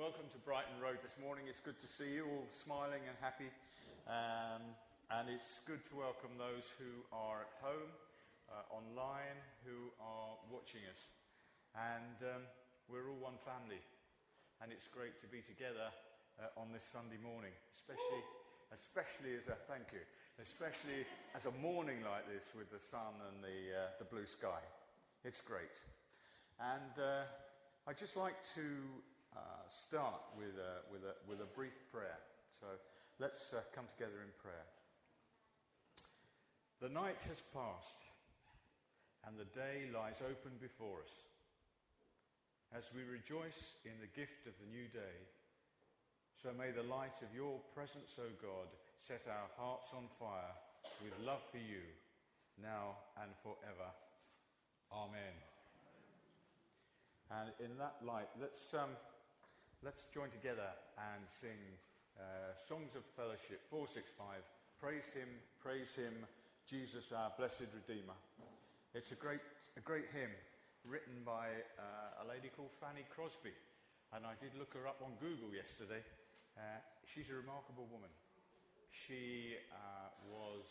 welcome to Brighton Road this morning. It's good to see you all smiling and happy. Um, and it's good to welcome those who are at home, uh, online, who are watching us. And um, we're all one family. And it's great to be together uh, on this Sunday morning, especially, especially as a thank you, especially as a morning like this with the sun and the, uh, the blue sky. It's great. And uh, I'd just like to uh, start with a, with, a, with a brief prayer. So let's uh, come together in prayer. The night has passed, and the day lies open before us. As we rejoice in the gift of the new day, so may the light of your presence, O God, set our hearts on fire with love for you, now and forever. Amen. And in that light, let's um, Let's join together and sing uh, Songs of Fellowship 465. Praise Him, praise Him, Jesus our blessed Redeemer. It's a great, a great hymn written by uh, a lady called Fanny Crosby. And I did look her up on Google yesterday. Uh, she's a remarkable woman. She uh, was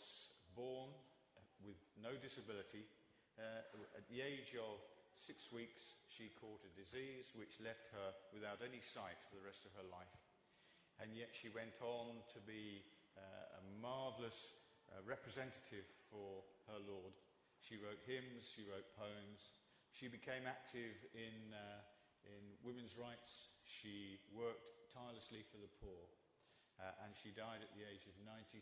born with no disability. Uh, at the age of six weeks, she caught a disease which left her without any sight for the rest of her life. And yet she went on to be uh, a marvellous uh, representative for her Lord. She wrote hymns, she wrote poems. She became active in, uh, in women's rights. She worked tirelessly for the poor. Uh, and she died at the age of 96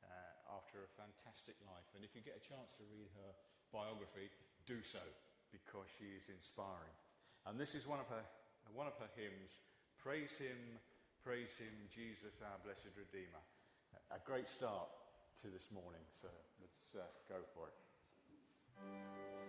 uh, after a fantastic life. And if you get a chance to read her biography, do so because she is inspiring. And this is one of her, one of her hymns Praise Him, Praise Him, Jesus, our blessed Redeemer. A great start to this morning, so let's uh, go for it.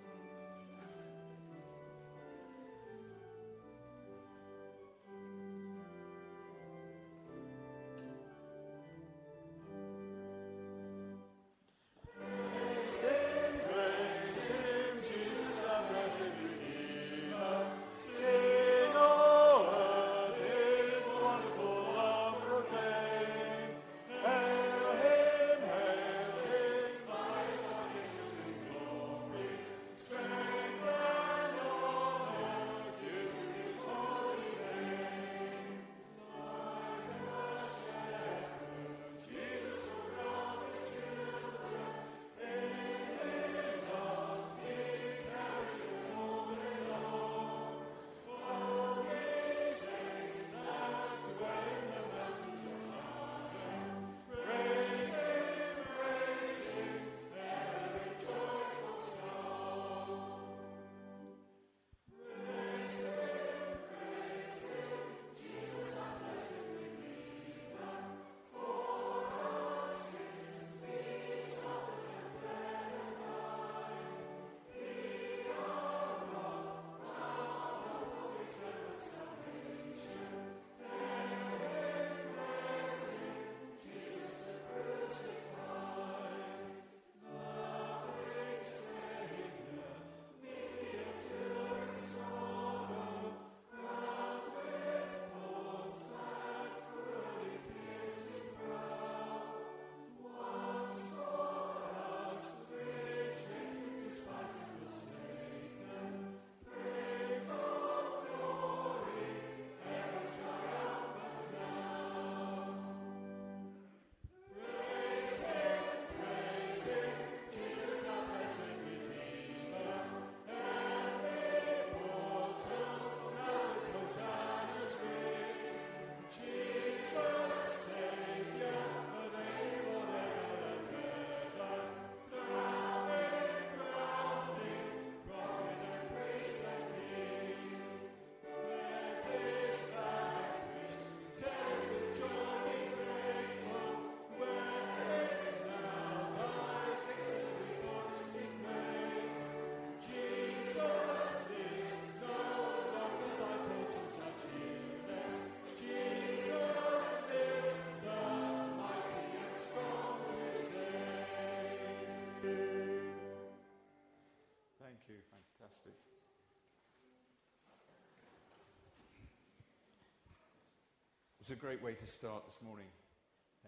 It's a great way to start this morning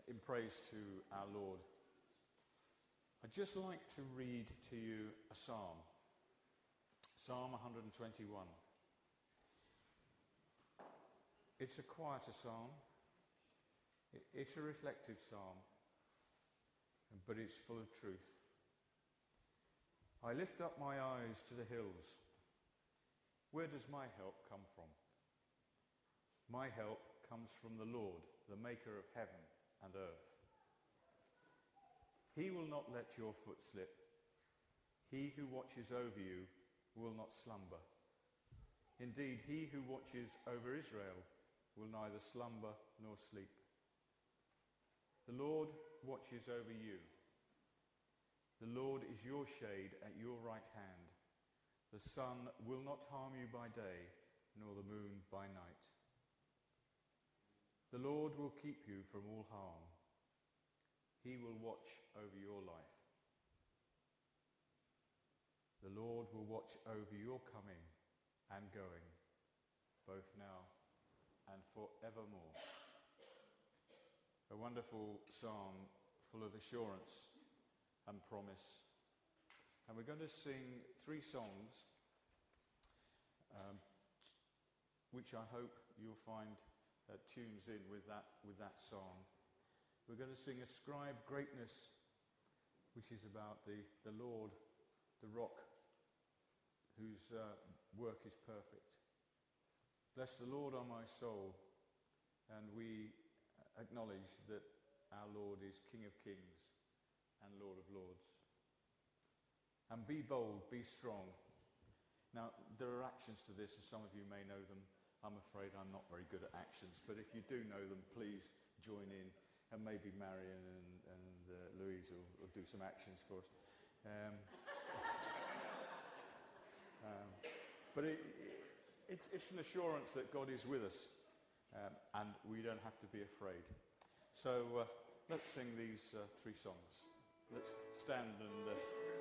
in praise to our Lord. I'd just like to read to you a psalm. Psalm 121. It's a quieter psalm. It's a reflective psalm, but it's full of truth. I lift up my eyes to the hills. Where does my help come from? My help comes from the Lord, the maker of heaven and earth. He will not let your foot slip. He who watches over you will not slumber. Indeed, he who watches over Israel will neither slumber nor sleep. The Lord watches over you. The Lord is your shade at your right hand. The sun will not harm you by day, nor the moon by night. The Lord will keep you from all harm. He will watch over your life. The Lord will watch over your coming and going, both now and forevermore. A wonderful psalm full of assurance and promise. And we're going to sing three songs, um, which I hope you'll find uh, tunes in with that, with that song. We're going to sing Ascribe Greatness, which is about the, the Lord, the rock, whose uh, work is perfect. Bless the Lord, O my soul, and we acknowledge that our Lord is King of kings and Lord of lords. And be bold, be strong. Now, there are actions to this, and some of you may know them. I'm afraid I'm not very good at actions, but if you do know them, please join in, and maybe Marion and, and uh, Louise will, will, do some actions for us. Um, um, but it, it, it's, it's, an assurance that God is with us, um, and we don't have to be afraid. So uh, let's sing these uh, three songs. Let's stand and.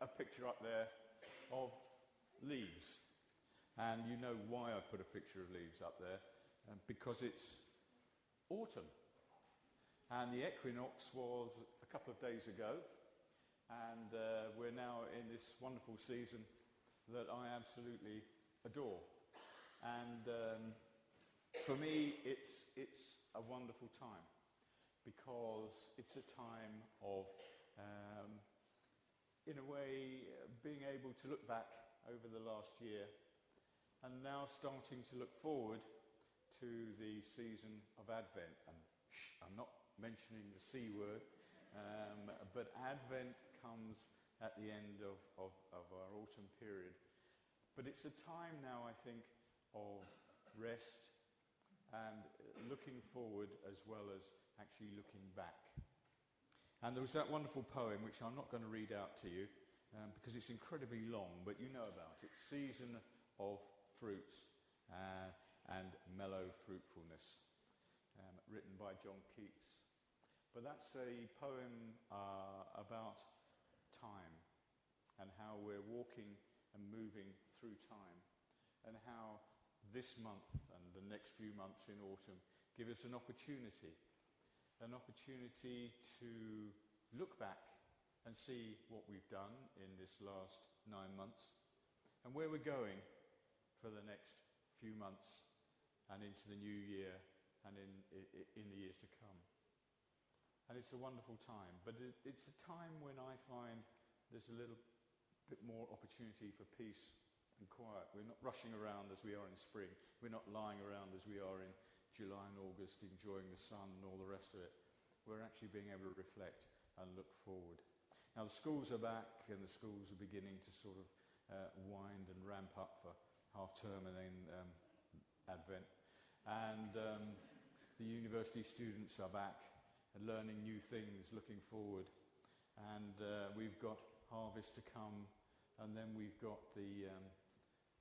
A, picture up there of leaves. And you know why I put a picture of leaves up there. Um, because it's autumn. And the equinox was a couple of days ago. And uh, we're now in this wonderful season that I absolutely adore. And um, for me, it's, it's a wonderful time because it's a time of, um, in a way, being able to look back over the last year and now starting to look forward to the season of Advent. And shh, I'm not mentioning the C word, um, but Advent comes at the end of, of, of our autumn period. But it's a time now, I think, of rest and looking forward as well as actually looking back. And there was that wonderful poem, which I'm not going to read out to you um, because it's incredibly long, but you know about it Season of Fruits uh, and Mellow Fruitfulness, um, written by John Keats. But that's a poem uh, about time and how we're walking and moving through time and how this month and the next few months in autumn give us an opportunity, an opportunity to look back and see what we've done in this last nine months and where we're going for the next few months and into the new year and in, in the years to come. And it's a wonderful time, but it, it's a time when I find there's a little bit more opportunity for peace and quiet. We're not rushing around as we are in spring. We're not lying around as we are in July and August enjoying the sun and all the rest of it. We're actually being able to reflect and look forward. Now the schools are back and the schools are beginning to sort of uh, wind and ramp up for half term and then um, Advent. And um, the university students are back and learning new things, looking forward. And uh, we've got harvest to come, and then we've got the um,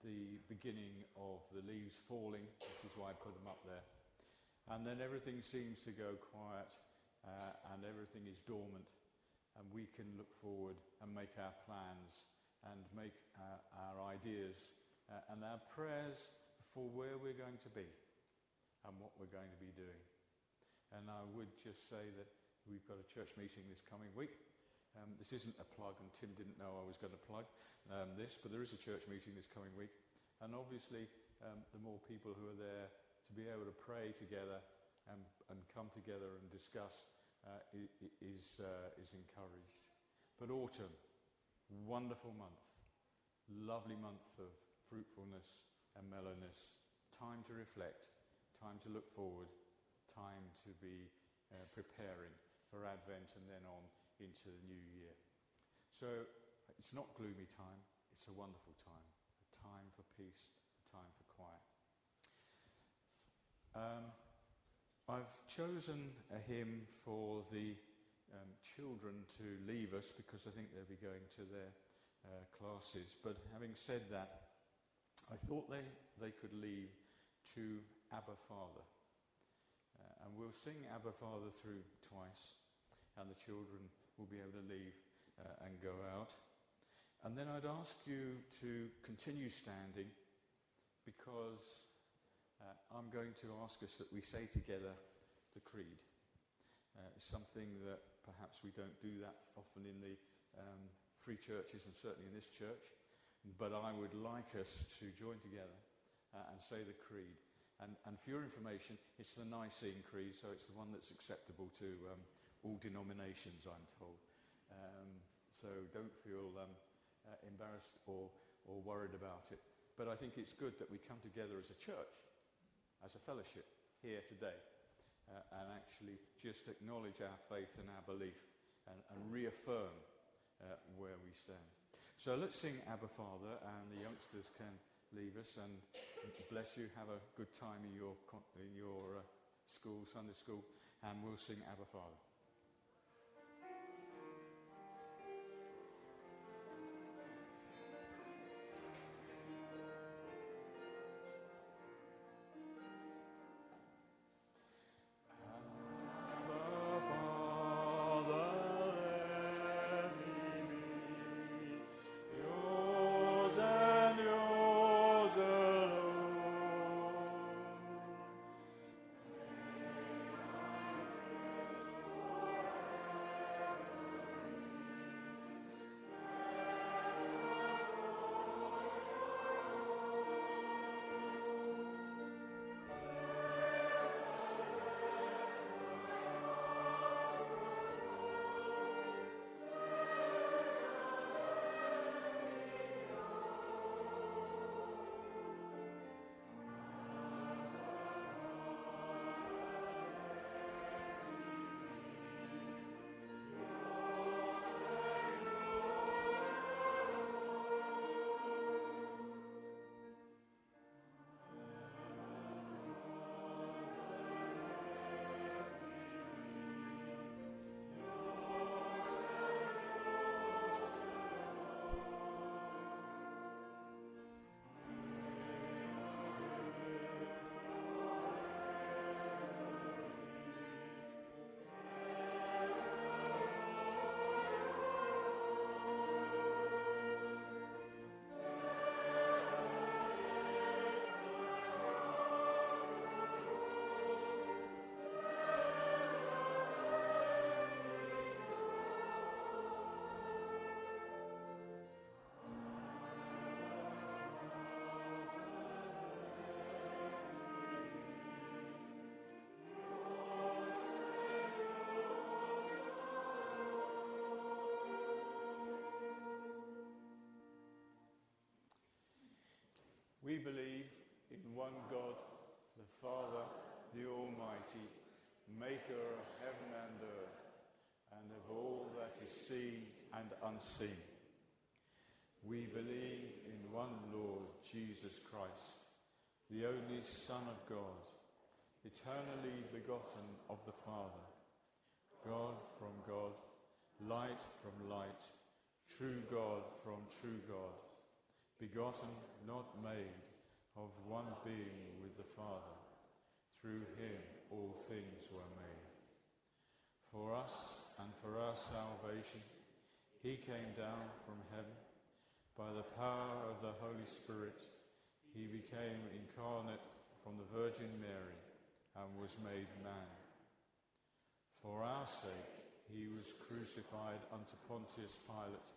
the beginning of the leaves falling, which is why I put them up there. And then everything seems to go quiet uh, and everything is dormant. And we can look forward and make our plans and make our, our ideas uh, and our prayers for where we're going to be and what we're going to be doing. And I would just say that we've got a church meeting this coming week. Um, this isn't a plug, and Tim didn't know I was going to plug um, this, but there is a church meeting this coming week. And obviously, um, the more people who are there to be able to pray together and, and come together and discuss uh, is, uh, is encouraged. But autumn, wonderful month, lovely month of fruitfulness and mellowness, time to reflect, time to look forward, time to be uh, preparing for Advent and then on into the new year. So it's not gloomy time, it's a wonderful time. A time for peace, a time for quiet. Um, I've chosen a hymn for the um, children to leave us because I think they'll be going to their uh, classes. But having said that, I thought they, they could leave to Abba Father. Uh, and we'll sing Abba Father through twice, and the children will be able to leave uh, and go out. And then I'd ask you to continue standing because uh, I'm going to ask us that we say together the creed. Uh, it's something that perhaps we don't do that often in the um, free churches and certainly in this church. But I would like us to join together uh, and say the creed. And, and, for your information, it's the Nicene Creed, so it's the one that's acceptable to um, all denominations, I'm told. Um, so don't feel um, uh, embarrassed or, or worried about it. But I think it's good that we come together as a church, as a fellowship here today, uh, and actually just acknowledge our faith and our belief and, and reaffirm uh, where we stand. So let's sing Abba Father, and the youngsters can leave us. And bless you. Have a good time in your in your uh, school, Sunday school, and we'll sing Abba Father. We believe in one God, the Father, the Almighty, maker of heaven and earth, and of all that is seen and unseen. We believe in one Lord, Jesus Christ, the only Son of God, eternally begotten of the Father, God from God, light from light, true God from true God, begotten, not made, of one being with the Father. Through him all things were made. For us and for our salvation, he came down from heaven. By the power of the Holy Spirit, he became incarnate from the Virgin Mary and was made man. For our sake, he was crucified unto Pontius Pilate.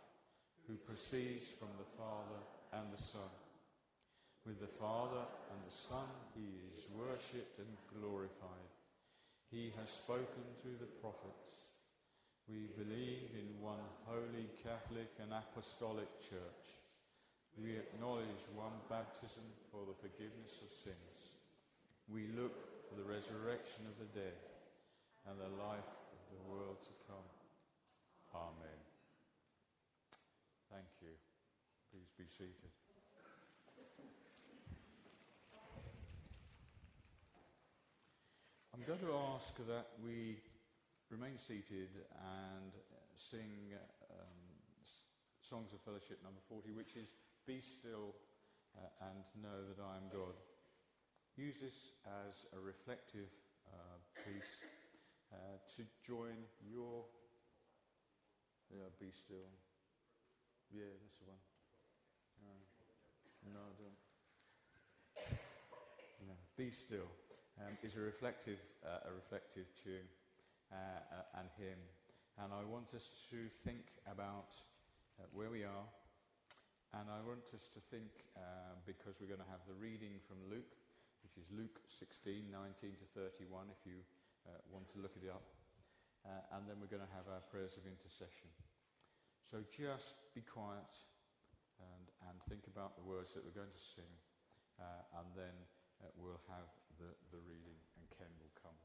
who proceeds from the Father and the Son. With the Father and the Son he is worshipped and glorified. He has spoken through the prophets. We believe in one holy Catholic and Apostolic Church. We acknowledge one baptism for the forgiveness of sins. We look for the resurrection of the dead and the life of the world to come. Amen. Thank you. Please be seated. I'm going to ask that we remain seated and sing um, Songs of Fellowship number 40, which is Be Still uh, and Know That I Am God. Use this as a reflective uh, piece uh, to join your. Yeah, Be Still. Yeah, that's the one. No, I don't. No, Be Still um, is a reflective, uh, a reflective tune uh, uh, and hymn. And I want us to think about uh, where we are. And I want us to think, uh, because we're going to have the reading from Luke, which is Luke 16, 19 to 31, if you uh, want to look it up. and then we're going to have our prayers of intercession. So just be quiet and, and think about the words that we're going to sing, uh, and then uh, we'll have the, the reading, and Ken will come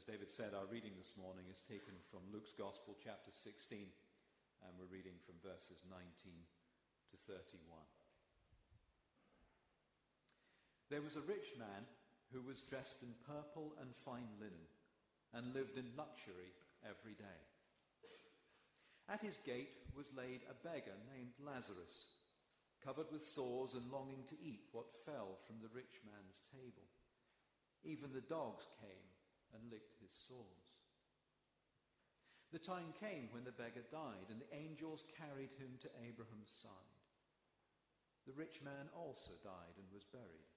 As David said, our reading this morning is taken from Luke's Gospel, chapter 16, and we're reading from verses 19 to 31. There was a rich man who was dressed in purple and fine linen and lived in luxury every day. At his gate was laid a beggar named Lazarus, covered with sores and longing to eat what fell from the rich man's table. Even the dogs came and licked his sores. The time came when the beggar died, and the angels carried him to Abraham's side. The rich man also died and was buried.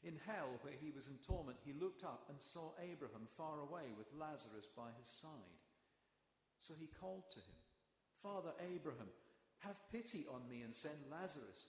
In hell, where he was in torment, he looked up and saw Abraham far away with Lazarus by his side. So he called to him, Father Abraham, have pity on me and send Lazarus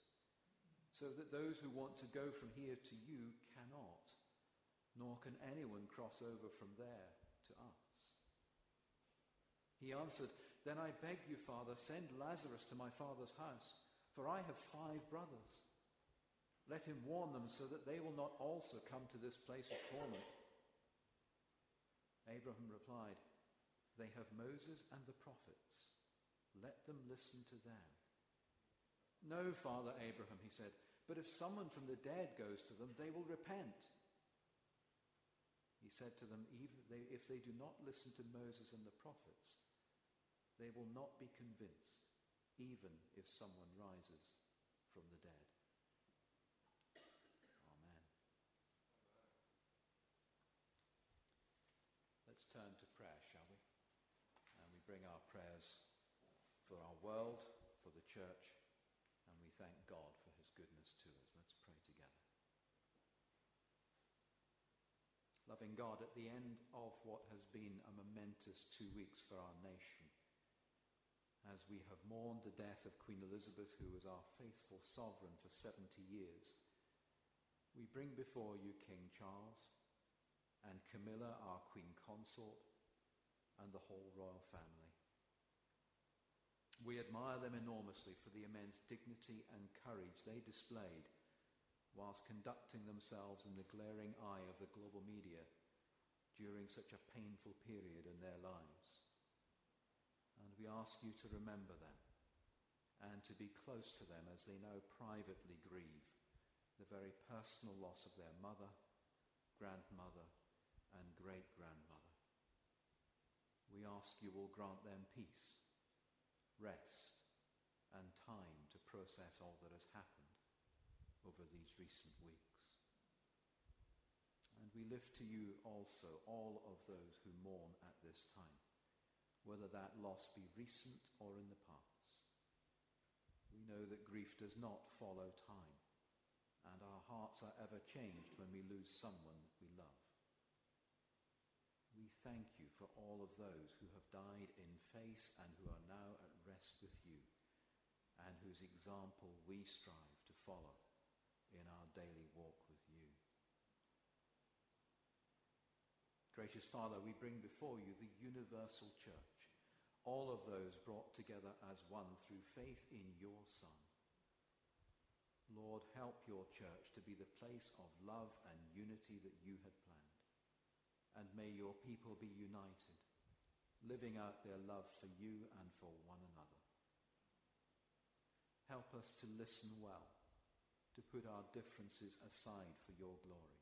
so that those who want to go from here to you cannot, nor can anyone cross over from there to us. He answered, Then I beg you, Father, send Lazarus to my father's house, for I have five brothers. Let him warn them so that they will not also come to this place of torment. Abraham replied, They have Moses and the prophets. Let them listen to them. No, Father Abraham, he said, but if someone from the dead goes to them, they will repent. He said to them, if they do not listen to Moses and the prophets, they will not be convinced, even if someone rises from the dead. Amen. Let's turn to prayer, shall we? And we bring our prayers for our world, for the church, and we thank God for his goodness to us. Let's pray together. Loving God, at the end of what has been a momentous two weeks for our nation, as we have mourned the death of Queen Elizabeth, who was our faithful sovereign for 70 years, we bring before you King Charles and Camilla, our Queen Consort, and the whole royal family. We admire them enormously for the immense dignity and courage they displayed whilst conducting themselves in the glaring eye of the global media during such a painful period in their lives. And we ask you to remember them and to be close to them as they now privately grieve the very personal loss of their mother, grandmother, and great grandmother. We ask you will grant them peace rest and time to process all that has happened over these recent weeks. And we lift to you also all of those who mourn at this time, whether that loss be recent or in the past. We know that grief does not follow time, and our hearts are ever changed when we lose someone we love. We thank you for all of those who have died in faith and who are now at rest with you, and whose example we strive to follow in our daily walk with you. Gracious Father, we bring before you the universal church, all of those brought together as one through faith in your Son. Lord, help your church to be the place of love and unity that you had planned and may your people be united, living out their love for you and for one another. Help us to listen well, to put our differences aside for your glory.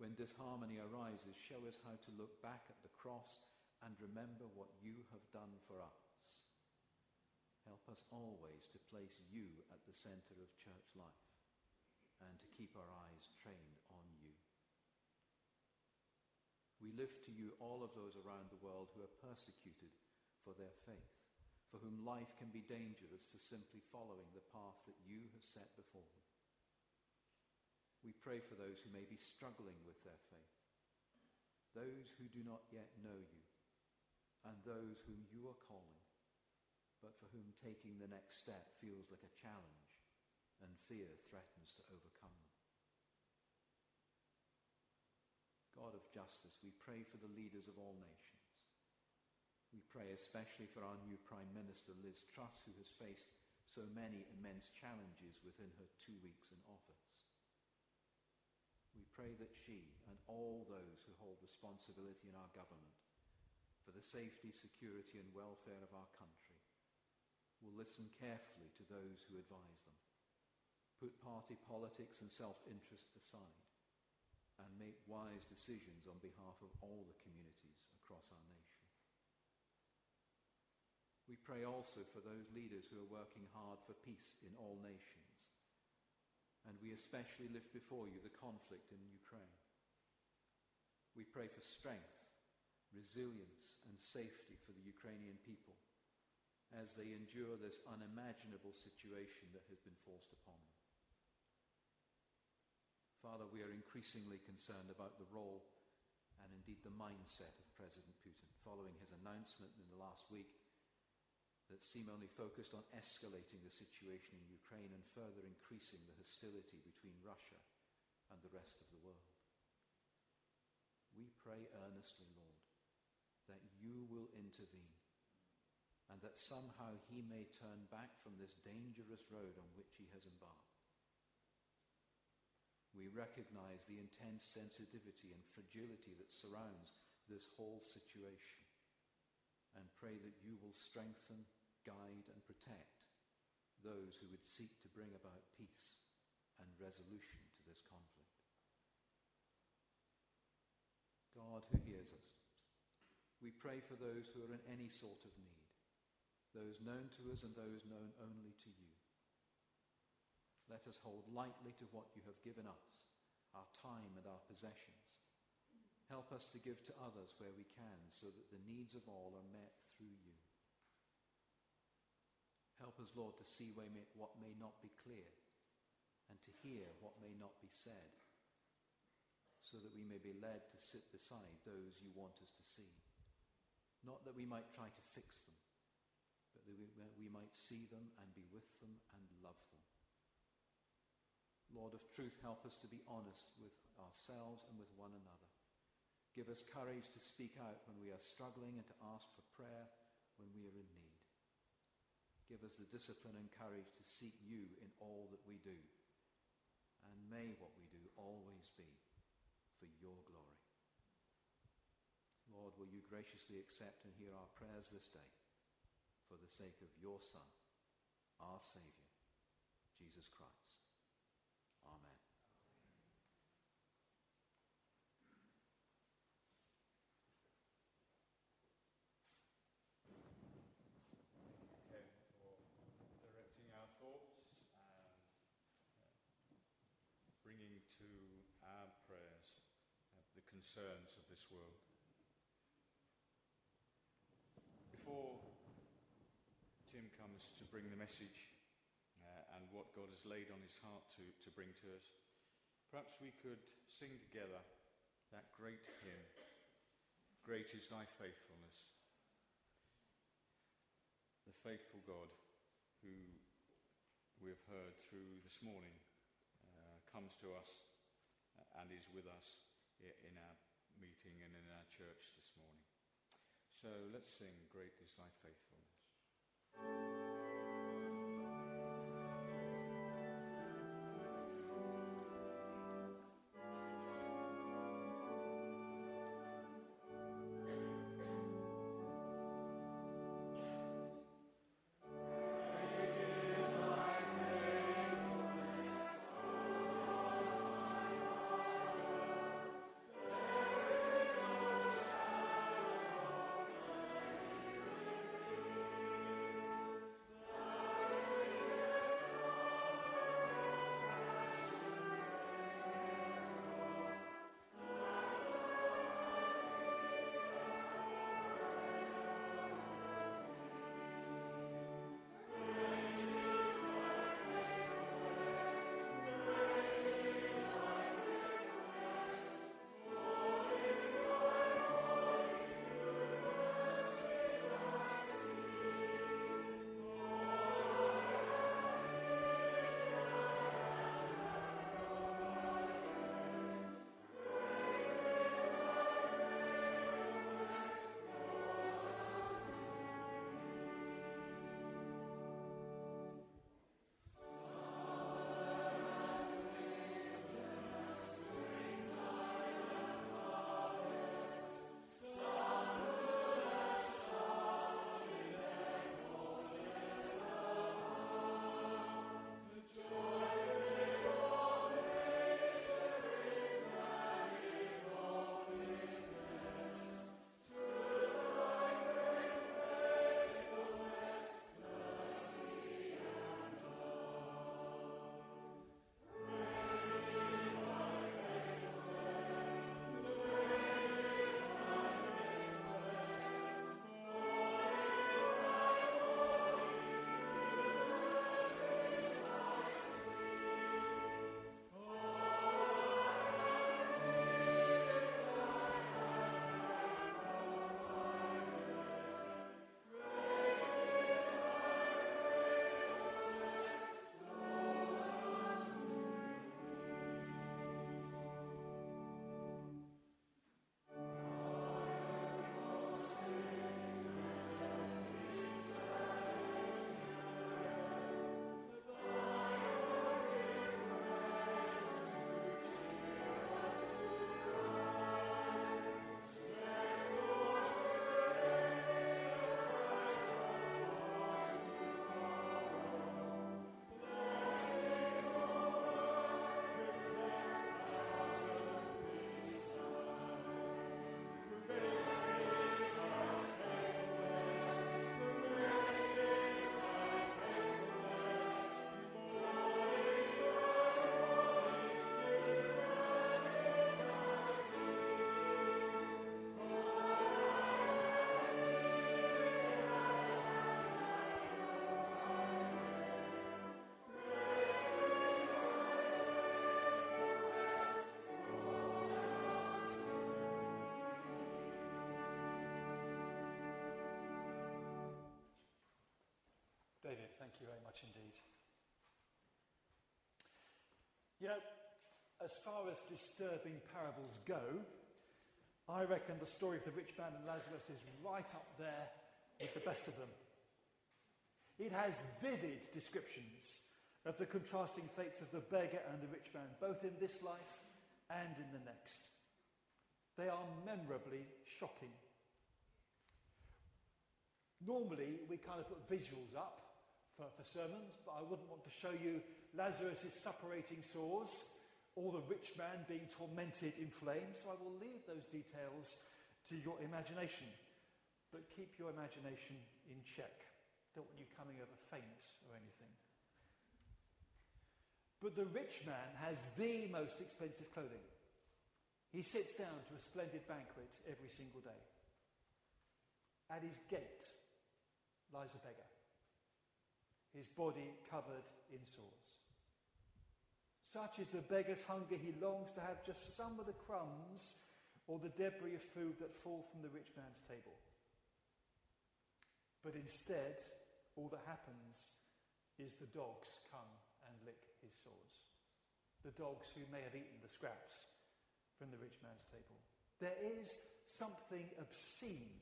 When disharmony arises, show us how to look back at the cross and remember what you have done for us. Help us always to place you at the center of church life and to keep our eyes trained on you. We lift to you all of those around the world who are persecuted for their faith, for whom life can be dangerous for simply following the path that you have set before them. We pray for those who may be struggling with their faith, those who do not yet know you, and those whom you are calling, but for whom taking the next step feels like a challenge and fear threatens to overcome them. God of justice, we pray for the leaders of all nations. We pray especially for our new Prime Minister, Liz Truss, who has faced so many immense challenges within her two weeks in office. We pray that she and all those who hold responsibility in our government for the safety, security and welfare of our country will listen carefully to those who advise them, put party politics and self-interest aside, and make wise decisions on behalf of all the communities across our nation. We pray also for those leaders who are working hard for peace in all nations. And we especially lift before you the conflict in Ukraine. We pray for strength, resilience, and safety for the Ukrainian people as they endure this unimaginable situation that has been forced upon them. Father, we are increasingly concerned about the role and indeed the mindset of President Putin following his announcement in the last week that seem only focused on escalating the situation in Ukraine and further increasing the hostility between Russia and the rest of the world. We pray earnestly, Lord, that you will intervene and that somehow he may turn back from this dangerous road on which he has embarked we recognize the intense sensitivity and fragility that surrounds this whole situation and pray that you will strengthen, guide, and protect those who would seek to bring about peace and resolution to this conflict. God who hears us, we pray for those who are in any sort of need, those known to us and those known only to you. Let us hold lightly to what you have given us, our time and our possessions. Help us to give to others where we can so that the needs of all are met through you. Help us, Lord, to see what may not be clear and to hear what may not be said so that we may be led to sit beside those you want us to see. Not that we might try to fix them, but that we, might see them and be with them and love them. Lord of truth, help us to be honest with ourselves and with one another. Give us courage to speak out when we are struggling and to ask for prayer when we are in need. Give us the discipline and courage to seek you in all that we do. And may what we do always be for your glory. Lord, will you graciously accept and hear our prayers this day for the sake of your Son, our Saviour, Jesus Christ. Concerns of this world. Before Tim comes to bring the message uh, and what God has laid on his heart to, to bring to us, perhaps we could sing together that great hymn, Great is Thy Faithfulness. The faithful God who we have heard through this morning uh, comes to us and is with us in our meeting and in our church this morning. So let's sing Great is Thy Faithfulness. Thank you very much indeed. You know, as far as disturbing parables go, I reckon the story of the rich man and Lazarus is right up there with the best of them. It has vivid descriptions of the contrasting fates of the beggar and the rich man, both in this life and in the next. They are memorably shocking. Normally, we kind of put visuals up for, for sermons, but I wouldn't want to show you Lazarus' suppurating sores or the rich man being tormented in flames, so I will leave those details to your imagination. But keep your imagination in check. Don't want you coming over faint or anything. But the rich man has the most expensive clothing. He sits down to a splendid banquet every single day. At his gate lies a beggar, his body covered in sores. Such is the beggar's hunger, he longs to have just some of the crumbs or the debris of food that fall from the rich man's table. But instead, all that happens is the dogs come and lick his sores. The dogs who may have eaten the scraps from the rich man's table. There is something obscene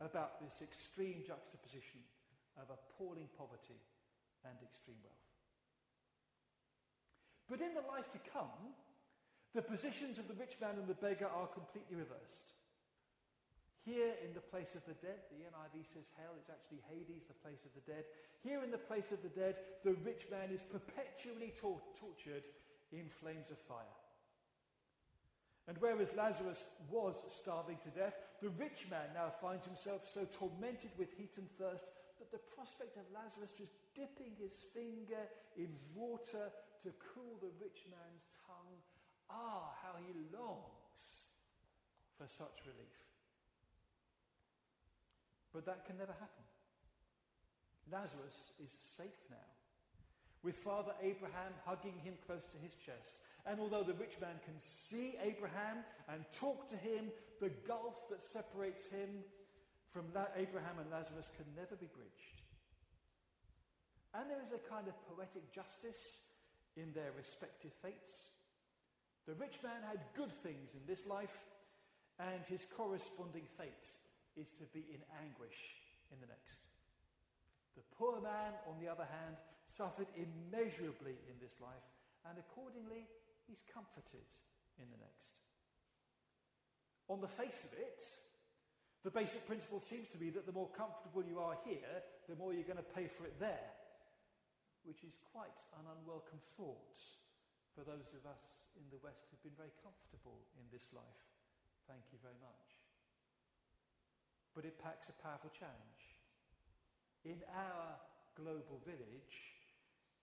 about this extreme juxtaposition of appalling poverty and extreme wealth. But in the life to come, the positions of the rich man and the beggar are completely reversed. Here in the place of the dead, the NIV says hell, it's actually Hades, the place of the dead. Here in the place of the dead, the rich man is perpetually tor- tortured in flames of fire. And whereas Lazarus was starving to death, the rich man now finds himself so tormented with heat and thirst that the prospect of Lazarus just dipping his finger in water to cool the rich man's tongue, ah, how he longs for such relief. But that can never happen. Lazarus is safe now, with Father Abraham hugging him close to his chest and although the rich man can see Abraham and talk to him, the gulf that separates him from Abraham and Lazarus can never be bridged. And there is a kind of poetic justice in their respective fates. The rich man had good things in this life, and his corresponding fate is to be in anguish in the next. The poor man, on the other hand, suffered immeasurably in this life, and accordingly he's comforted in the next. On the face of it, the basic principle seems to be that the more comfortable you are here, the more you're going to pay for it there, which is quite an unwelcome thought for those of us in the West who've been very comfortable in this life. Thank you very much. But it packs a powerful challenge. In our global village,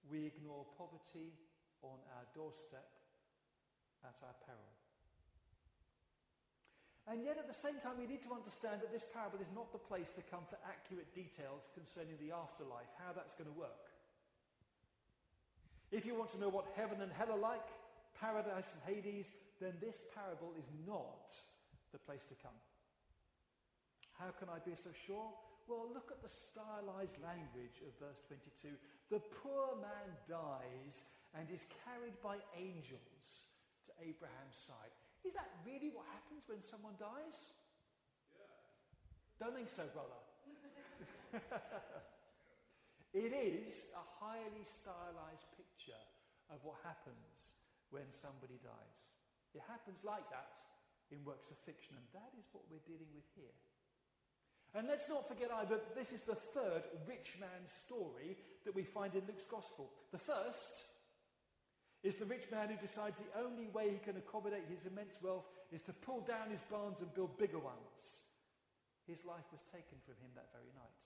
we ignore poverty on our doorstep at our peril. And yet, at the same time, we need to understand that this parable is not the place to come for accurate details concerning the afterlife, how that's going to work. If you want to know what heaven and hell are like, paradise and Hades, then this parable is not the place to come. How can I be so sure? Well, look at the stylized language of verse 22. The poor man dies and is carried by angels to Abraham's side. Is that really what happens when someone dies? Yeah. Don't think so, brother. it is a highly stylized picture of what happens when somebody dies. It happens like that in works of fiction, and that is what we're dealing with here. And let's not forget either that this is the third rich man's story that we find in Luke's Gospel. The first is the rich man who decides the only way he can accommodate his immense wealth is to pull down his barns and build bigger ones. His life was taken from him that very night.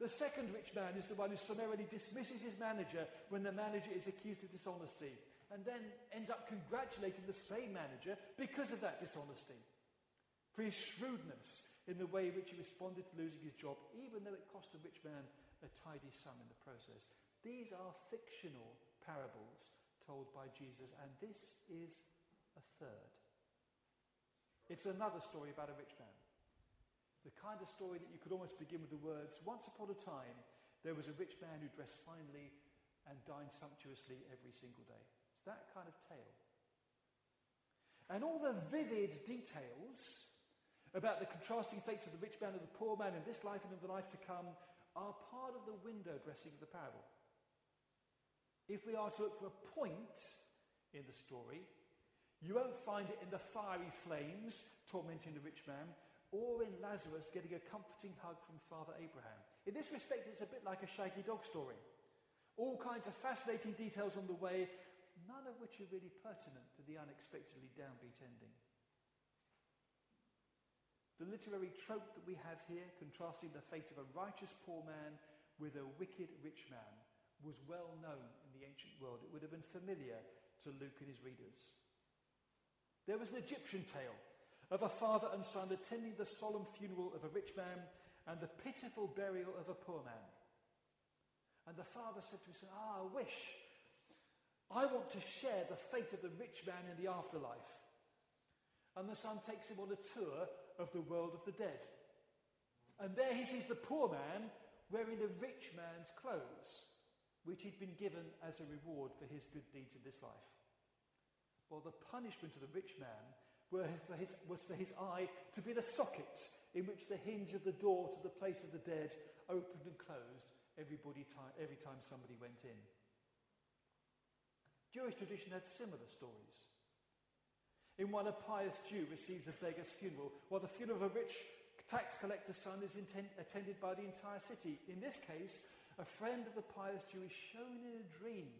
The second rich man is the one who summarily dismisses his manager when the manager is accused of dishonesty and then ends up congratulating the same manager because of that dishonesty, for his shrewdness in the way in which he responded to losing his job, even though it cost the rich man a tidy sum in the process. These are fictional parables told by Jesus, and this is a third. It's another story about a rich man. It's the kind of story that you could almost begin with the words Once upon a time, there was a rich man who dressed finely and dined sumptuously every single day. It's that kind of tale. And all the vivid details about the contrasting fates of the rich man and the poor man in this life and in the life to come are part of the window dressing of the parable. If we are to look for a point in the story, you won't find it in the fiery flames tormenting the rich man or in Lazarus getting a comforting hug from Father Abraham. In this respect, it's a bit like a shaggy dog story. All kinds of fascinating details on the way, none of which are really pertinent to the unexpectedly downbeat ending. The literary trope that we have here, contrasting the fate of a righteous poor man with a wicked rich man, was well known the ancient world. It would have been familiar to Luke and his readers. There was an Egyptian tale of a father and son attending the solemn funeral of a rich man and the pitiful burial of a poor man. And the father said to his son, Ah, I wish I want to share the fate of the rich man in the afterlife. And the son takes him on a tour of the world of the dead. And there he sees the poor man wearing the rich man's clothes, which he'd been given as a reward for his good deeds in this life. Well, the punishment of the rich man for his, was for his eye to be the socket in which the hinge of the door to the place of the dead opened and closed everybody time, every time somebody went in. Jewish tradition had similar stories. In one, a pious Jew receives a beggar's funeral, while the funeral of a rich tax collector's son is intent, attended by the entire city. In this case, a friend of the pious Jew is shown in a dream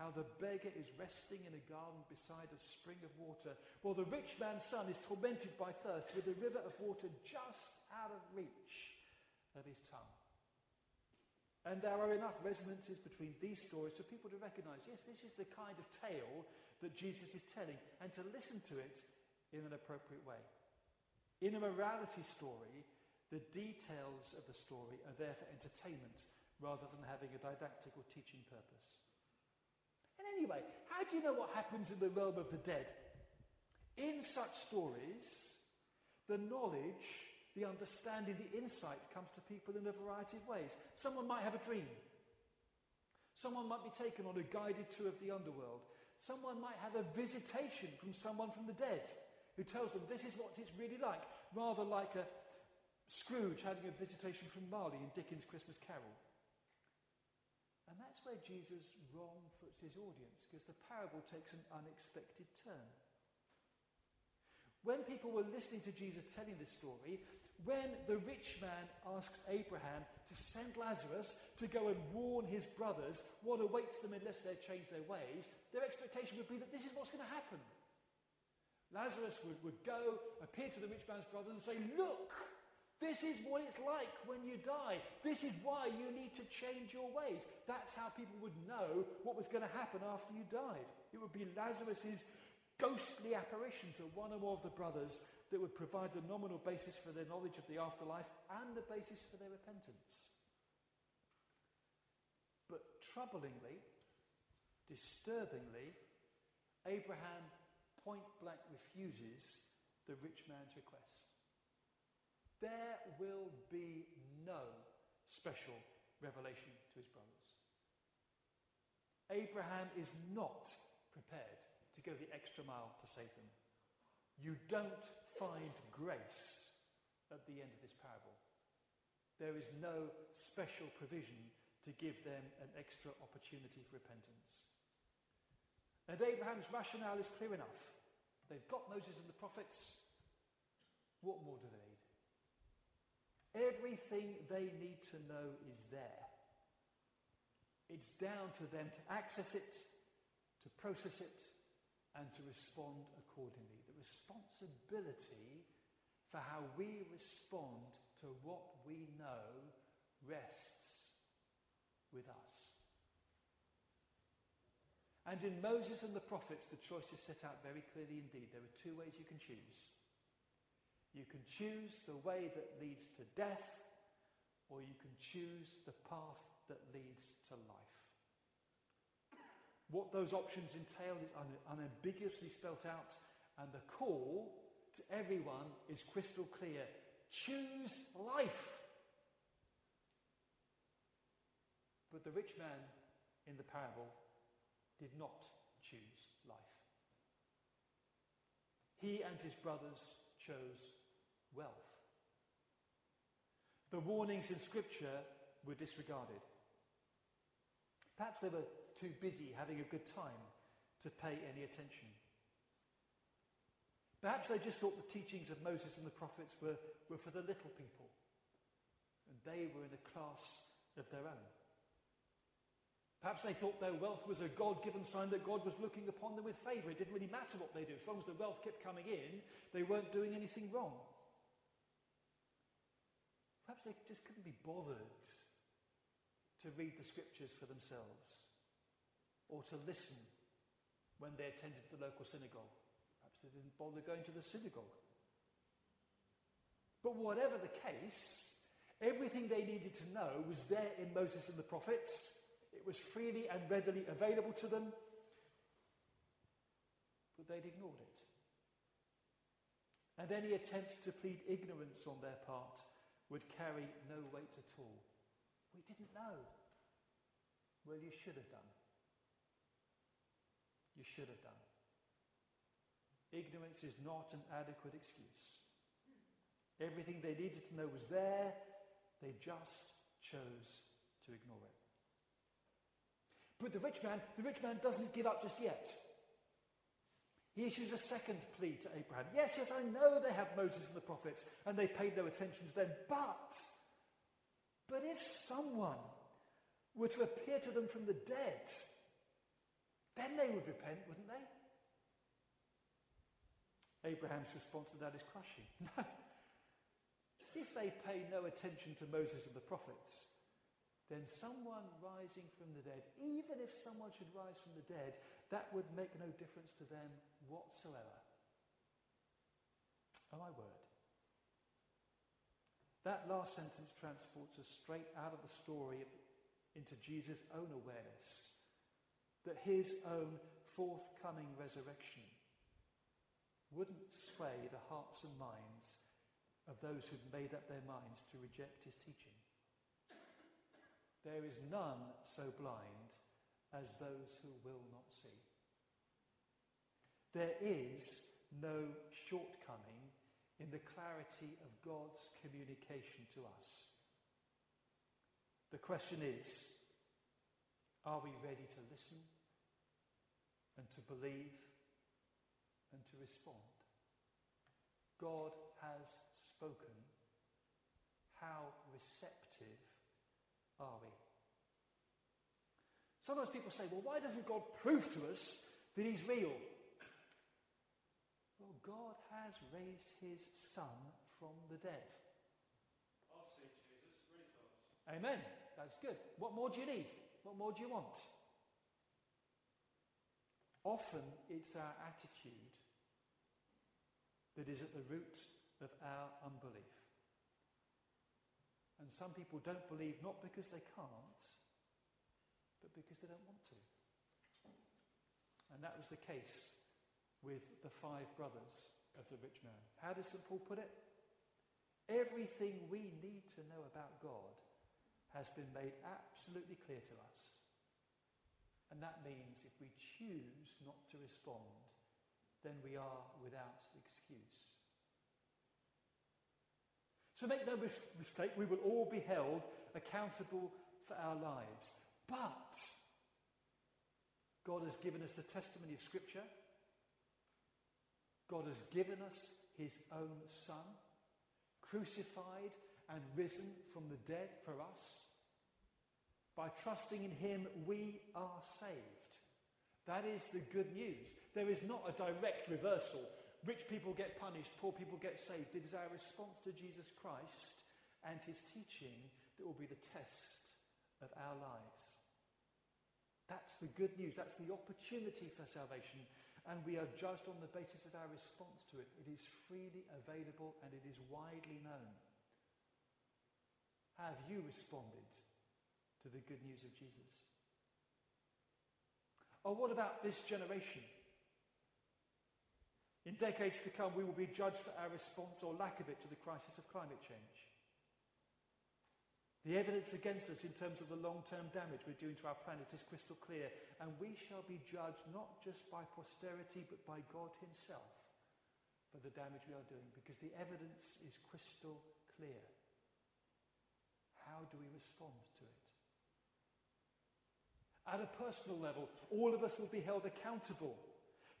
how the beggar is resting in a garden beside a spring of water, while the rich man's son is tormented by thirst with a river of water just out of reach of his tongue. And there are enough resonances between these stories for people to recognize yes, this is the kind of tale that Jesus is telling, and to listen to it in an appropriate way. In a morality story, the details of the story are there for entertainment rather than having a didactic or teaching purpose. And anyway, how do you know what happens in the realm of the dead? In such stories, the knowledge, the understanding, the insight comes to people in a variety of ways. Someone might have a dream. Someone might be taken on a guided tour of the underworld. Someone might have a visitation from someone from the dead who tells them this is what it's really like, rather like a Scrooge having a visitation from Marley in Dickens' Christmas Carol. And that's where Jesus wrongfoots his audience, because the parable takes an unexpected turn. When people were listening to Jesus telling this story, when the rich man asks Abraham to send Lazarus to go and warn his brothers what awaits them unless they change their ways, their expectation would be that this is what's going to happen. Lazarus would, would go, appear to the rich man's brothers, and say, Look, this is what it's like when you die. This is why you need to change your ways. That's how people would know what was going to happen after you died. It would be Lazarus's ghostly apparition to one or more of the brothers that would provide the nominal basis for their knowledge of the afterlife and the basis for their repentance. But troublingly, disturbingly, Abraham point blank refuses the rich man's request there will be no special revelation to his brothers. Abraham is not prepared to go the extra mile to save them. You don't find grace at the end of this parable. There is no special provision to give them an extra opportunity for repentance. And Abraham's rationale is clear enough. They've got Moses and the prophets. What more do they need? Everything they need to know is there. It's down to them to access it, to process it, and to respond accordingly. The responsibility for how we respond to what we know rests with us. And in Moses and the prophets, the choice is set out very clearly indeed. There are two ways you can choose. You can choose the way that leads to death, or you can choose the path that leads to life. What those options entail is unambiguously spelt out, and the call to everyone is crystal clear choose life. But the rich man in the parable did not choose life. He and his brothers chose wealth. The warnings in Scripture were disregarded. Perhaps they were too busy having a good time to pay any attention. Perhaps they just thought the teachings of Moses and the prophets were, were for the little people, and they were in a class of their own. Perhaps they thought their wealth was a God given sign that God was looking upon them with favour. It didn't really matter what they do. As long as the wealth kept coming in, they weren't doing anything wrong. Perhaps they just couldn't be bothered to read the scriptures for themselves or to listen when they attended the local synagogue. Perhaps they didn't bother going to the synagogue. But whatever the case, everything they needed to know was there in Moses and the prophets. It was freely and readily available to them, but they'd ignored it. And any attempt to plead ignorance on their part would carry no weight at all. We didn't know. Well, you should have done. You should have done. Ignorance is not an adequate excuse. Everything they needed to know was there, they just chose to ignore it. But the rich man, the rich man doesn't give up just yet. He issues a second plea to Abraham. Yes, yes, I know they have Moses and the prophets, and they paid no attention to them, but, but if someone were to appear to them from the dead, then they would repent, wouldn't they? Abraham's response to that is crushing. No. If they pay no attention to Moses and the prophets, then someone rising from the dead, even if someone should rise from the dead, that would make no difference to them whatsoever. Oh, my word. That last sentence transports us straight out of the story into Jesus' own awareness that his own forthcoming resurrection wouldn't sway the hearts and minds of those who'd made up their minds to reject his teaching. There is none so blind as those who will not see. There is no shortcoming in the clarity of God's communication to us. The question is are we ready to listen and to believe and to respond? God has spoken. How receptive are we? Sometimes people say, well, why doesn't God prove to us that He's real? Well, God has raised His Son from the dead. I've seen Jesus three times. Amen. That's good. What more do you need? What more do you want? Often it's our attitude that is at the root of our unbelief. And some people don't believe not because they can't, but because they don't want to. And that was the case with the five brothers of the rich man. How does St. Paul put it? Everything we need to know about God has been made absolutely clear to us. And that means if we choose not to respond, then we are without excuse. So make no mistake, we will all be held accountable for our lives. But God has given us the testimony of Scripture. God has given us his own Son, crucified and risen from the dead for us. By trusting in him, we are saved. That is the good news. There is not a direct reversal Rich people get punished, poor people get saved. It is our response to Jesus Christ and his teaching that will be the test of our lives. That's the good news. That's the opportunity for salvation. And we are judged on the basis of our response to it. It is freely available and it is widely known. Have you responded to the good news of Jesus? Or what about this generation? In decades to come, we will be judged for our response or lack of it to the crisis of climate change. The evidence against us in terms of the long term damage we're doing to our planet is crystal clear, and we shall be judged not just by posterity but by God Himself for the damage we are doing because the evidence is crystal clear. How do we respond to it? At a personal level, all of us will be held accountable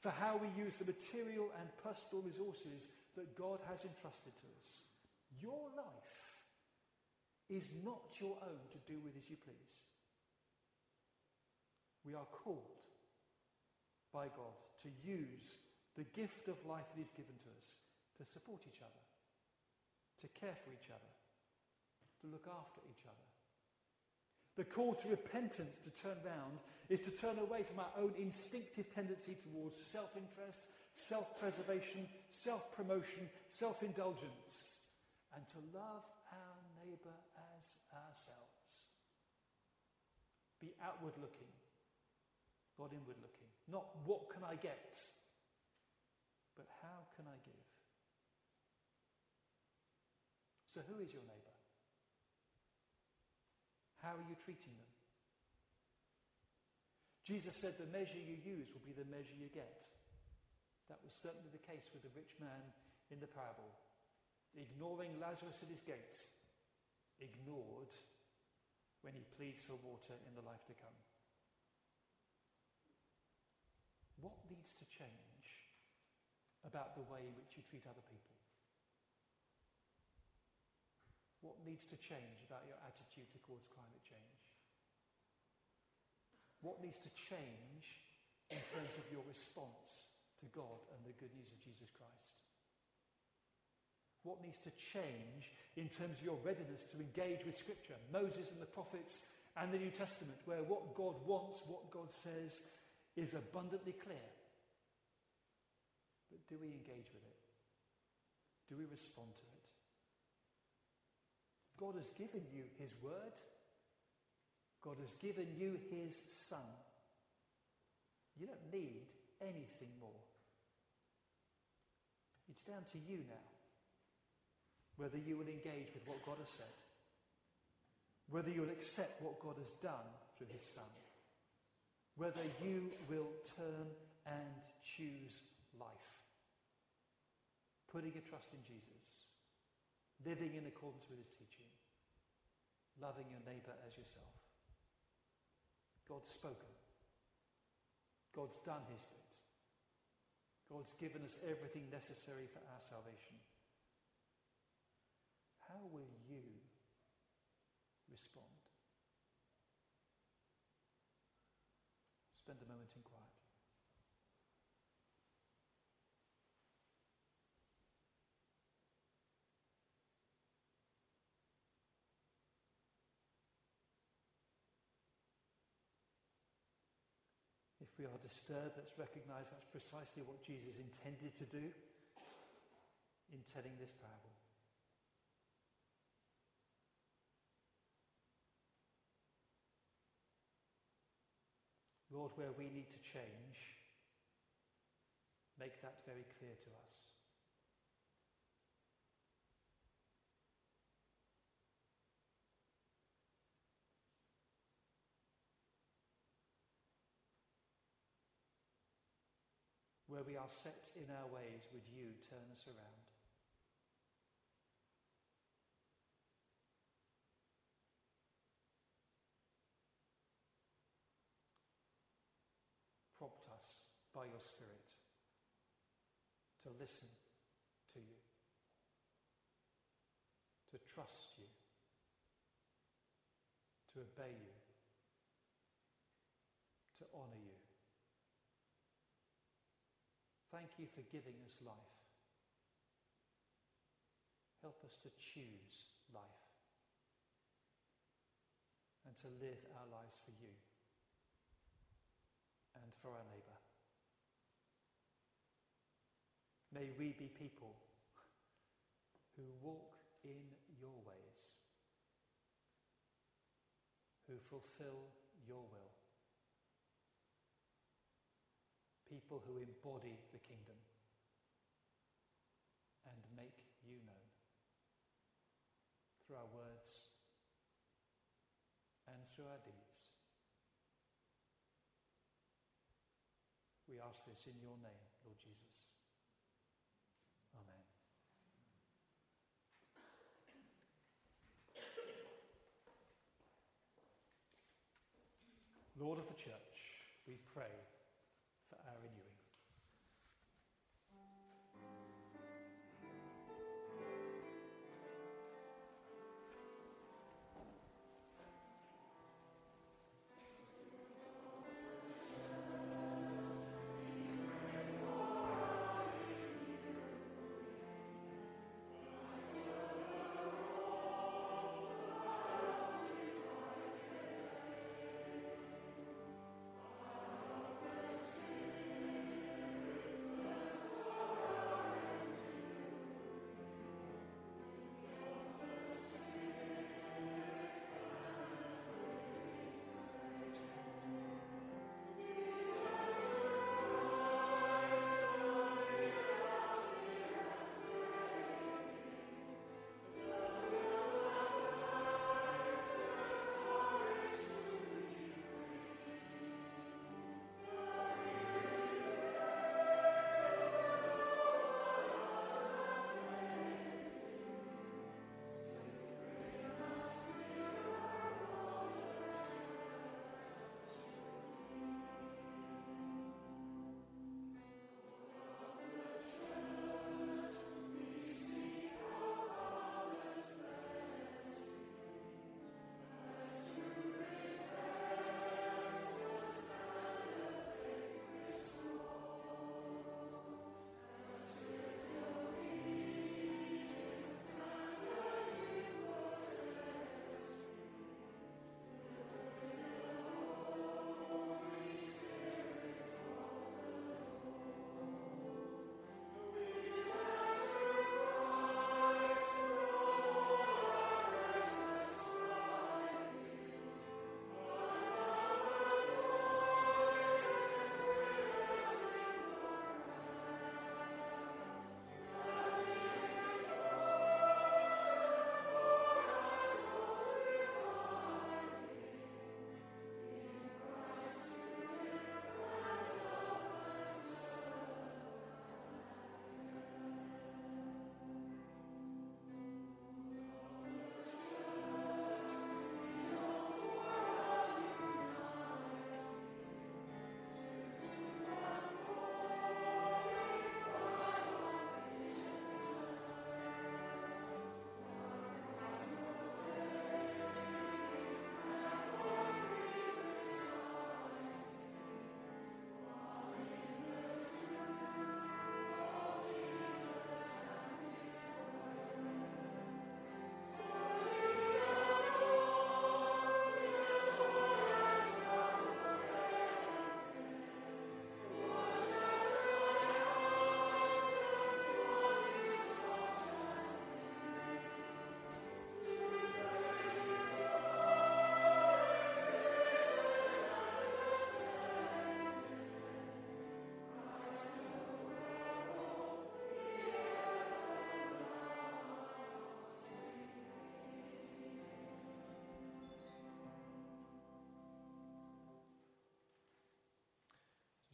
for how we use the material and personal resources that God has entrusted to us. Your life is not your own to do with as you please. We are called by God to use the gift of life that He's given to us to support each other, to care for each other, to look after each other. The call to repentance, to turn round, is to turn away from our own instinctive tendency towards self interest, self preservation, self promotion, self indulgence, and to love our neighbour as ourselves. Be outward looking, not inward looking. Not what can I get, but how can I give? So, who is your neighbour? How are you treating them? Jesus said the measure you use will be the measure you get. That was certainly the case with the rich man in the parable. Ignoring Lazarus at his gate, ignored when he pleads for water in the life to come. What needs to change about the way in which you treat other people? What needs to change about your attitude towards climate change? What needs to change in terms of your response to God and the good news of Jesus Christ? What needs to change in terms of your readiness to engage with Scripture, Moses and the prophets and the New Testament, where what God wants, what God says, is abundantly clear? But do we engage with it? Do we respond to it? God has given you His Word. God has given you His Son. You don't need anything more. It's down to you now whether you will engage with what God has said, whether you will accept what God has done through His Son, whether you will turn and choose life, putting your trust in Jesus, living in accordance with His teaching, loving your neighbour as yourself. God's spoken. God's done His bit. God's given us everything necessary for our salvation. How will you respond? Spend a moment in quiet. If we are disturbed, let's recognize that's precisely what Jesus intended to do in telling this parable. Lord, where we need to change, make that very clear to us. Where we are set in our ways, would you turn us around? prompt us by your Spirit to listen to you, to trust you, to obey you, to honour you. Thank you for giving us life. Help us to choose life and to live our lives for you and for our neighbour. May we be people who walk in your ways, who fulfill your will, people who embody the kingdom and make you known through our words and through our deeds. We ask this in your name, Lord Jesus. Amen. Lord of the church, we pray for our renewing.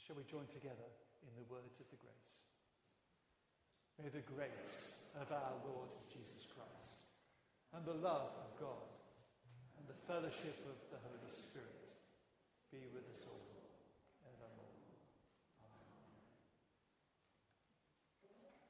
Shall we join together in the words of the grace? May the grace of our Lord Jesus Christ and the love of God and the fellowship of